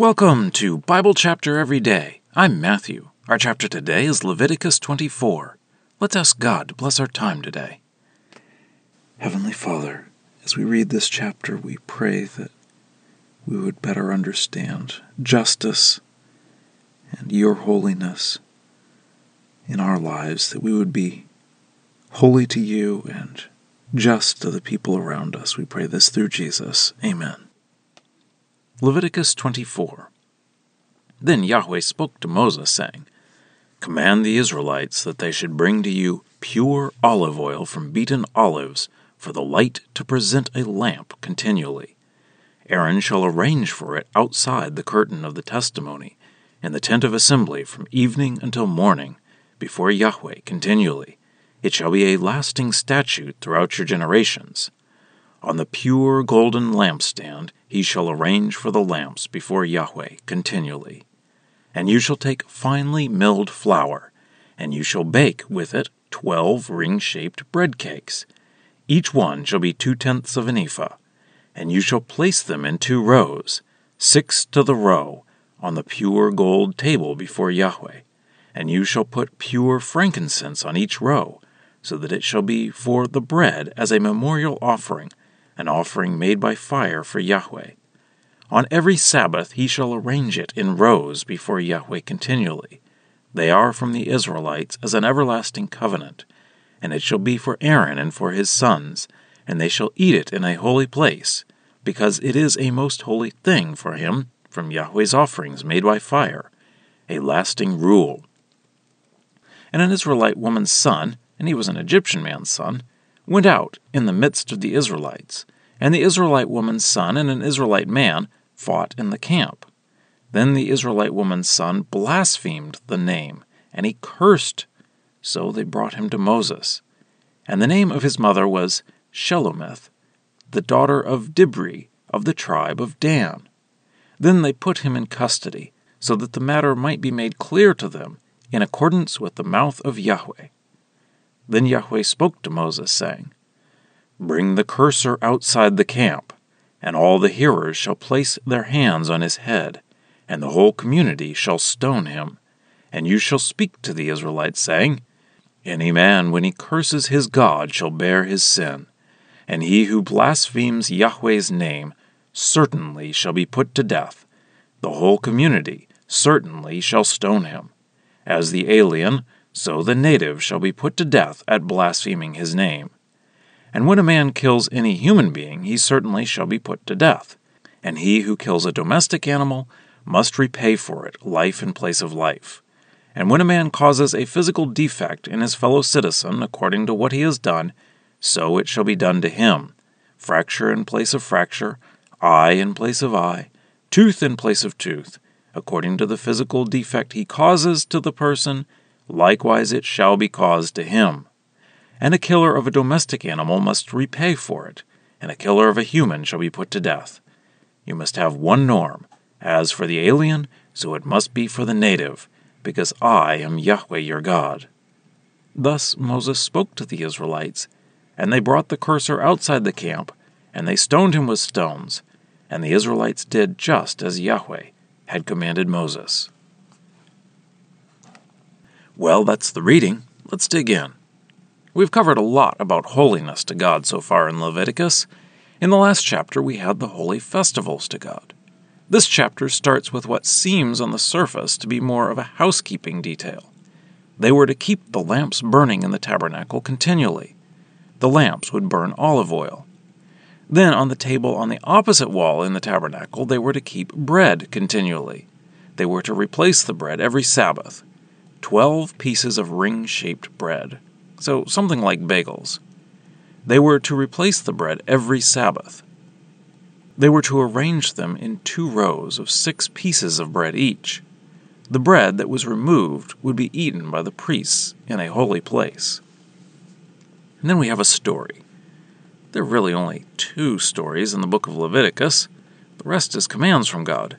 Welcome to Bible Chapter Every Day. I'm Matthew. Our chapter today is Leviticus 24. Let's ask God to bless our time today. Heavenly Father, as we read this chapter, we pray that we would better understand justice and your holiness in our lives, that we would be holy to you and just to the people around us. We pray this through Jesus. Amen. Leviticus 24. Then Yahweh spoke to Moses, saying, Command the Israelites that they should bring to you pure olive oil from beaten olives for the light to present a lamp continually. Aaron shall arrange for it outside the curtain of the testimony, in the tent of assembly from evening until morning, before Yahweh continually. It shall be a lasting statute throughout your generations. On the pure golden lampstand he shall arrange for the lamps before Yahweh continually. And you shall take finely milled flour, and you shall bake with it twelve ring shaped bread cakes. Each one shall be two tenths of an ephah. And you shall place them in two rows, six to the row, on the pure gold table before Yahweh. And you shall put pure frankincense on each row, so that it shall be for the bread as a memorial offering an offering made by fire for Yahweh. On every Sabbath he shall arrange it in rows before Yahweh continually. They are from the Israelites as an everlasting covenant, and it shall be for Aaron and for his sons, and they shall eat it in a holy place, because it is a most holy thing for him from Yahweh's offerings made by fire, a lasting rule. And an Israelite woman's son, and he was an Egyptian man's son, went out in the midst of the Israelites, and the Israelite woman's son and an Israelite man fought in the camp. Then the Israelite woman's son blasphemed the name, and he cursed. So they brought him to Moses. And the name of his mother was Shelomith, the daughter of Dibri of the tribe of Dan. Then they put him in custody, so that the matter might be made clear to them, in accordance with the mouth of Yahweh. Then Yahweh spoke to Moses, saying, Bring the curser outside the camp, and all the hearers shall place their hands on his head, and the whole community shall stone him. And you shall speak to the Israelites, saying, Any man, when he curses his God, shall bear his sin, and he who blasphemes Yahweh's name certainly shall be put to death. The whole community certainly shall stone him. As the alien, so the native shall be put to death at blaspheming his name. And when a man kills any human being, he certainly shall be put to death. And he who kills a domestic animal must repay for it life in place of life. And when a man causes a physical defect in his fellow citizen according to what he has done, so it shall be done to him fracture in place of fracture, eye in place of eye, tooth in place of tooth, according to the physical defect he causes to the person likewise it shall be caused to him. And a killer of a domestic animal must repay for it, and a killer of a human shall be put to death. You must have one norm. As for the alien, so it must be for the native, because I am Yahweh your God. Thus Moses spoke to the Israelites, and they brought the curser outside the camp, and they stoned him with stones, and the Israelites did just as Yahweh had commanded Moses. Well, that's the reading. Let's dig in. We've covered a lot about holiness to God so far in Leviticus. In the last chapter, we had the holy festivals to God. This chapter starts with what seems on the surface to be more of a housekeeping detail. They were to keep the lamps burning in the tabernacle continually. The lamps would burn olive oil. Then, on the table on the opposite wall in the tabernacle, they were to keep bread continually. They were to replace the bread every Sabbath, 12 pieces of ring shaped bread, so something like bagels. They were to replace the bread every Sabbath. They were to arrange them in two rows of six pieces of bread each. The bread that was removed would be eaten by the priests in a holy place. And then we have a story. There are really only two stories in the book of Leviticus. The rest is commands from God.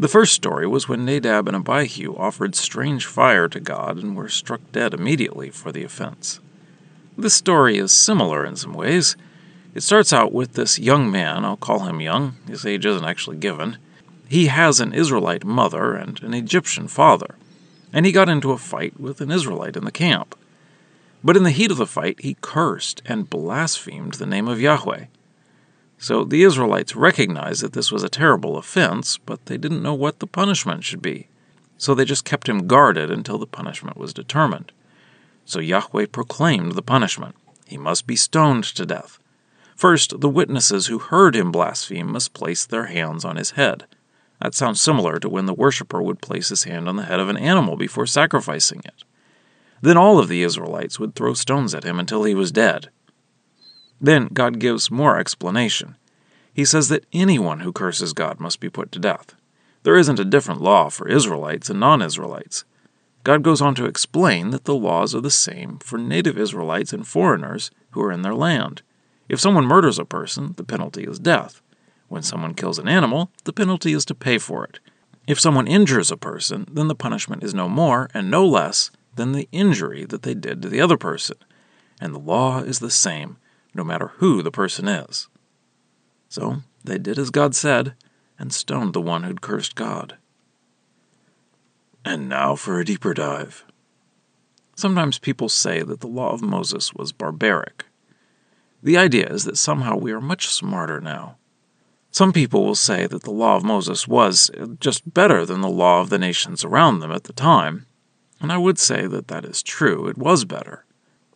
The first story was when Nadab and Abihu offered strange fire to God and were struck dead immediately for the offense. This story is similar in some ways. It starts out with this young man, I'll call him young, his age isn't actually given. He has an Israelite mother and an Egyptian father, and he got into a fight with an Israelite in the camp. But in the heat of the fight, he cursed and blasphemed the name of Yahweh. So the Israelites recognized that this was a terrible offense, but they didn't know what the punishment should be. So they just kept him guarded until the punishment was determined. So Yahweh proclaimed the punishment. He must be stoned to death. First, the witnesses who heard him blaspheme must place their hands on his head. That sounds similar to when the worshiper would place his hand on the head of an animal before sacrificing it. Then all of the Israelites would throw stones at him until he was dead. Then God gives more explanation. He says that anyone who curses God must be put to death. There isn't a different law for Israelites and non Israelites. God goes on to explain that the laws are the same for native Israelites and foreigners who are in their land. If someone murders a person, the penalty is death. When someone kills an animal, the penalty is to pay for it. If someone injures a person, then the punishment is no more and no less than the injury that they did to the other person. And the law is the same, no matter who the person is. So they did as God said and stoned the one who'd cursed God. And now for a deeper dive. Sometimes people say that the law of Moses was barbaric. The idea is that somehow we are much smarter now. Some people will say that the law of Moses was just better than the law of the nations around them at the time, and I would say that that is true, it was better.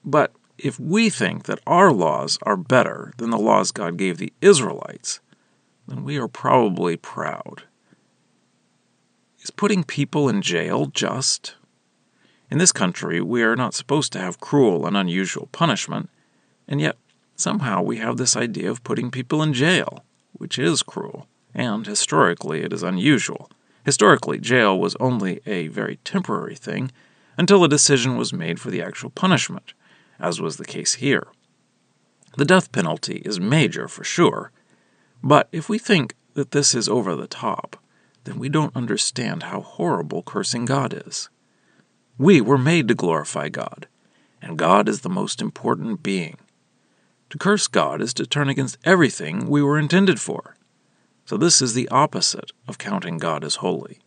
But if we think that our laws are better than the laws God gave the Israelites, then we are probably proud. Is putting people in jail just? In this country, we are not supposed to have cruel and unusual punishment, and yet somehow we have this idea of putting people in jail, which is cruel, and historically it is unusual. Historically, jail was only a very temporary thing until a decision was made for the actual punishment, as was the case here. The death penalty is major for sure, but if we think that this is over the top, then we don't understand how horrible cursing God is. We were made to glorify God, and God is the most important being. To curse God is to turn against everything we were intended for. So this is the opposite of counting God as holy.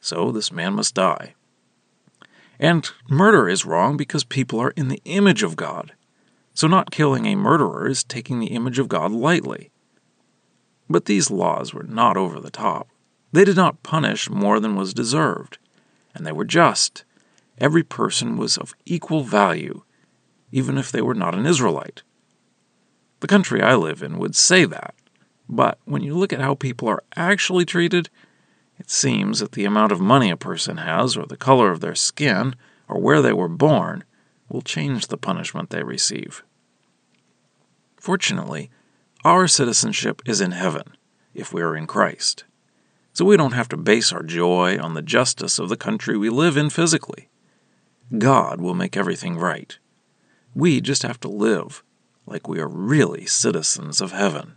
So this man must die. And murder is wrong because people are in the image of God. So not killing a murderer is taking the image of God lightly. But these laws were not over the top. They did not punish more than was deserved, and they were just. Every person was of equal value, even if they were not an Israelite. The country I live in would say that, but when you look at how people are actually treated, it seems that the amount of money a person has, or the color of their skin, or where they were born, will change the punishment they receive. Fortunately, our citizenship is in heaven if we are in Christ. So we don't have to base our joy on the justice of the country we live in physically. God will make everything right. We just have to live like we are really citizens of heaven.